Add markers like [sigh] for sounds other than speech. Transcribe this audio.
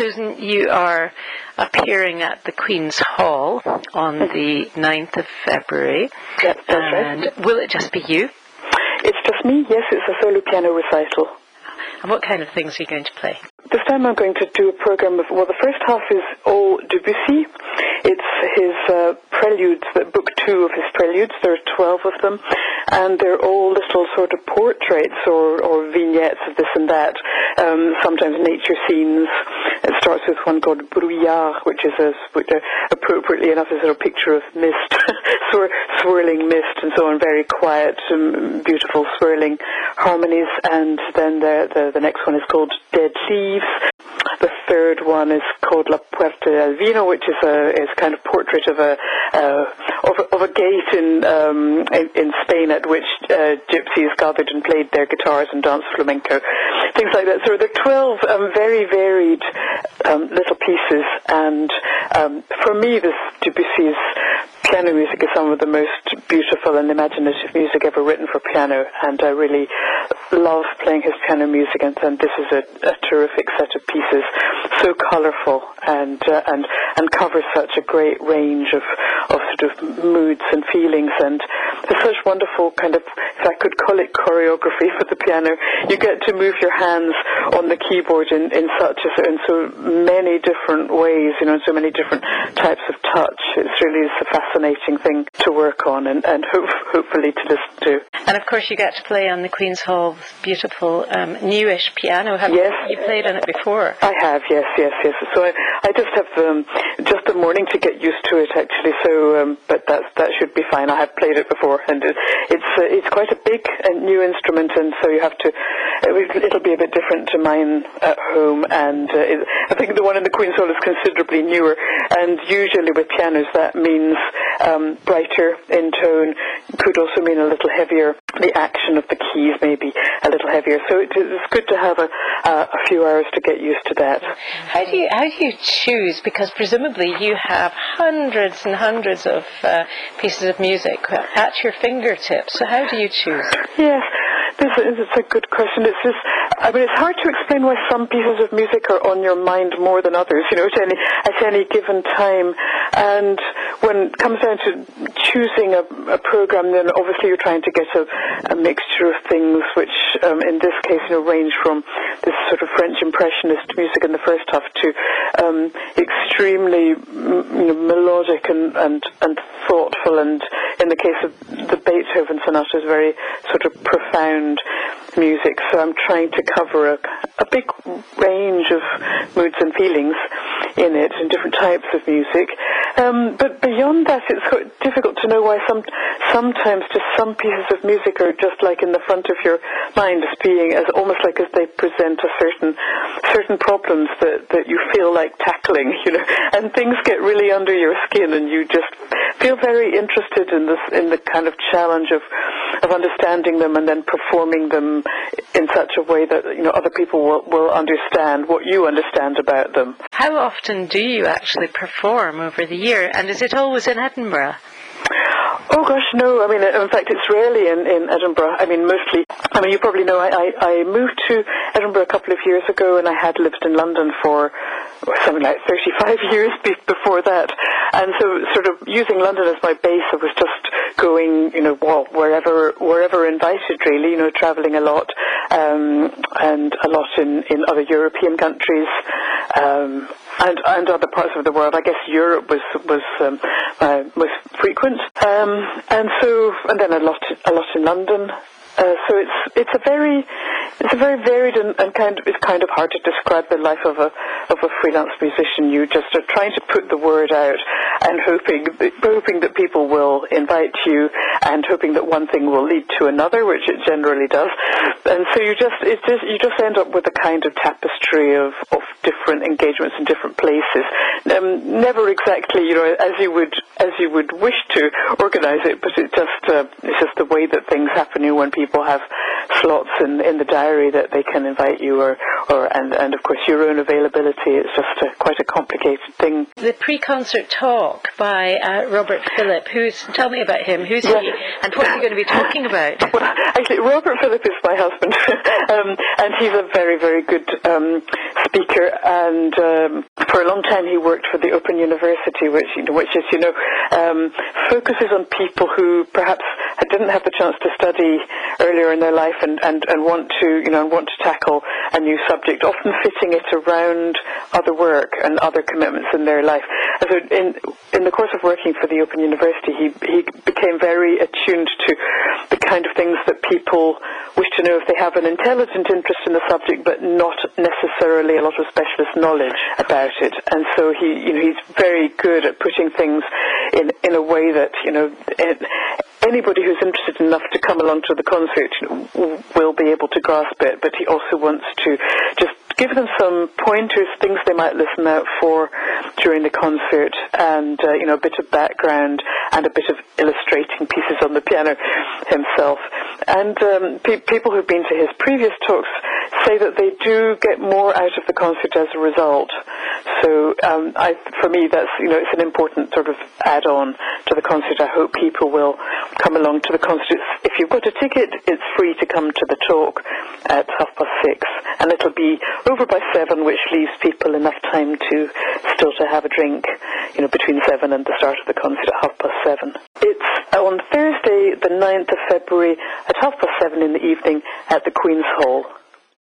Susan, you are appearing at the Queen's Hall on the 9th of February. Yep, and right. will it just be you? It's just me, yes, it's a solo piano recital. And what kind of things are you going to play? This time I'm going to do a program of, well, the first half is all Debussy. It's his uh, preludes, book two of his preludes. There are 12 of them, and they're all little sort of portraits or, or vignettes of this and that, um, sometimes nature scenes. It starts with one called Brouillard, which is a, which, uh, appropriately enough is sort of a picture of mist, [laughs] swir- swirling mist and so on, very quiet, um, beautiful swirling harmonies. And then the, the, the next one is called Dead Leaves. Third one is called La Puerta del Vino, which is a is kind of portrait of a uh, of, of a gate in, um, in in Spain at which uh, gypsies gathered and played their guitars and danced flamenco, things like that. So there are twelve um, very varied um, little pieces, and um, for me, this Debussy's piano music is some of the most beautiful and imaginative music ever written for piano, and I really love playing his piano music. And, and this is a, a terrific set of pieces, so colourful and uh, and and covers such a great range of of sort of moods and feelings, and there's such wonderful kind of, if I could call it choreography for the piano. You get to move your hands on the keyboard in, in such a, in so many different ways, you know, in so many different types of touch. It's really is a fascinating thing to work on and, and hope, hopefully to listen to. And of course, you get to play on the Queen's Hall's beautiful um, newish piano. Have Yes. you played on it before? I have, yes, yes, yes. So I, I just have um, just the morning to get used to it, actually. So, um, but that that should be fine. I have played it before, and it, it's uh, it's quite a big and new instrument, and so you have to. Will- it'll be a bit different to mine at home, and uh, it, I think the one in the Queen's Hall is considerably newer. And usually with pianos, that means um, brighter in tone. Could also mean a little heavier. The action of the keys may be a little heavier. So it, it's good to have a, uh, a few hours to get used to that. How do you how do you choose? Because presumably you have hundreds and hundreds of uh, pieces of music at your fingertips. So how do you choose? Yes, this is it's a good question. It's just, I mean, it's hard to explain why some pieces of music are on your mind more than others, you know, at any, at any given time. And when it comes down to choosing a, a program, then obviously you're trying to get a, a mixture of things, which um, in this case, you know, range from this sort of French impressionist music in the first half to um, extremely you know, melodic and, and, and thoughtful, and in the case of the Beethoven sonatas, very sort of profound music. So I'm trying to cover a, a big range of moods and feelings in it, and different types of music. Um, but beyond that, it's quite difficult to know why some sometimes just some pieces of music are just like in the front of your mind, as being as almost like as they present a certain certain problems that that you feel like tackling, you know, and things get really under your skin, and you just feel very interested in this in the kind of challenge of of understanding them and then performing them in such a way that you know other people will, will understand what you understand about them. How often do you actually perform over the year? And is it always in Edinburgh? Oh gosh, no. I mean, in fact, it's rarely in, in Edinburgh. I mean, mostly. I mean, you probably know I, I, I moved to Edinburgh a couple of years ago, and I had lived in London for something like 35 [laughs] years be- before that. And so, sort of using London as my base, I was just going, you know, well, wherever wherever invited, really. You know, traveling a lot, um, and a lot in in other European countries. Um, and, and other parts of the world. I guess Europe was was um, uh, most frequent, um, and so and then a lot a lot in London. Uh, so it's it's a very it's a very varied and, and kind of it's kind of hard to describe the life of a of a freelance musician. You just are trying to put the word out and hoping hoping that people will invite you and hoping that one thing will lead to another, which it generally does. And so you just it's just you just end up with a kind of tapestry of, of different engagements in different places. Um, never exactly you know as you would as you would wish to organize it, but it just uh, it's just the way that things happen. When people have slots in in the diary that they can invite you, or or and and of course your own availability. It's just a, quite a complicated thing. The pre-concert talk talk by uh, Robert Philip. Who's tell me about him? Who's Yes. he, and what's he going to be talking about? [laughs] Well, actually, Robert Philip is my husband, [laughs] um, and he's a very, very good um, speaker. And um, for a long time, he worked for the Open University, which, you know, which is, you know, um, focuses on people who perhaps didn't have the chance to study earlier in their life and, and, and want to, you know, want to tackle a new subject, often fitting it around other work and other commitments in their life. And so, in in the course of working for the Open University, he he became very attuned to the kind of things that people wish to know if they have an intelligent interest in the subject, but not necessarily a lot of specialist knowledge about it. And so he, you know, he's very good at putting things in in a way that you know. It, Anybody who's interested enough to come along to the concert will be able to grasp it, but he also wants to just give them some pointers, things they might listen out for during the concert, and uh, you know a bit of background and a bit of illustrating pieces on the piano himself. And um, pe- people who've been to his previous talks say that they do get more out of the concert as a result. So um, I, for me, that's you know it's an important sort of add-on to the concert. I hope people will come along to the concert. If you've got a ticket, it's free to come to the talk at half past six, and it'll be over by seven, which leaves people enough time to still to have a drink, you know, between seven and the start of the concert at half past seven. It's on Thursday, the 9th of February, at half past seven in the evening at the Queen's Hall.